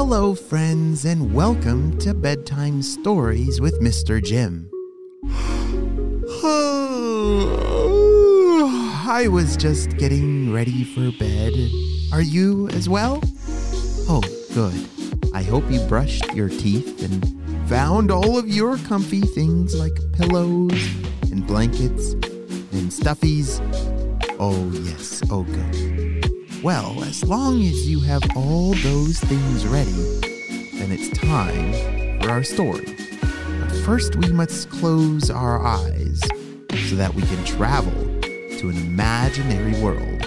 Hello, friends, and welcome to Bedtime Stories with Mr. Jim. I was just getting ready for bed. Are you as well? Oh, good. I hope you brushed your teeth and found all of your comfy things like pillows and blankets and stuffies. Oh, yes. Oh, good. Well, as long as you have all those things ready, then it's time for our story. But first, we must close our eyes so that we can travel to an imaginary world.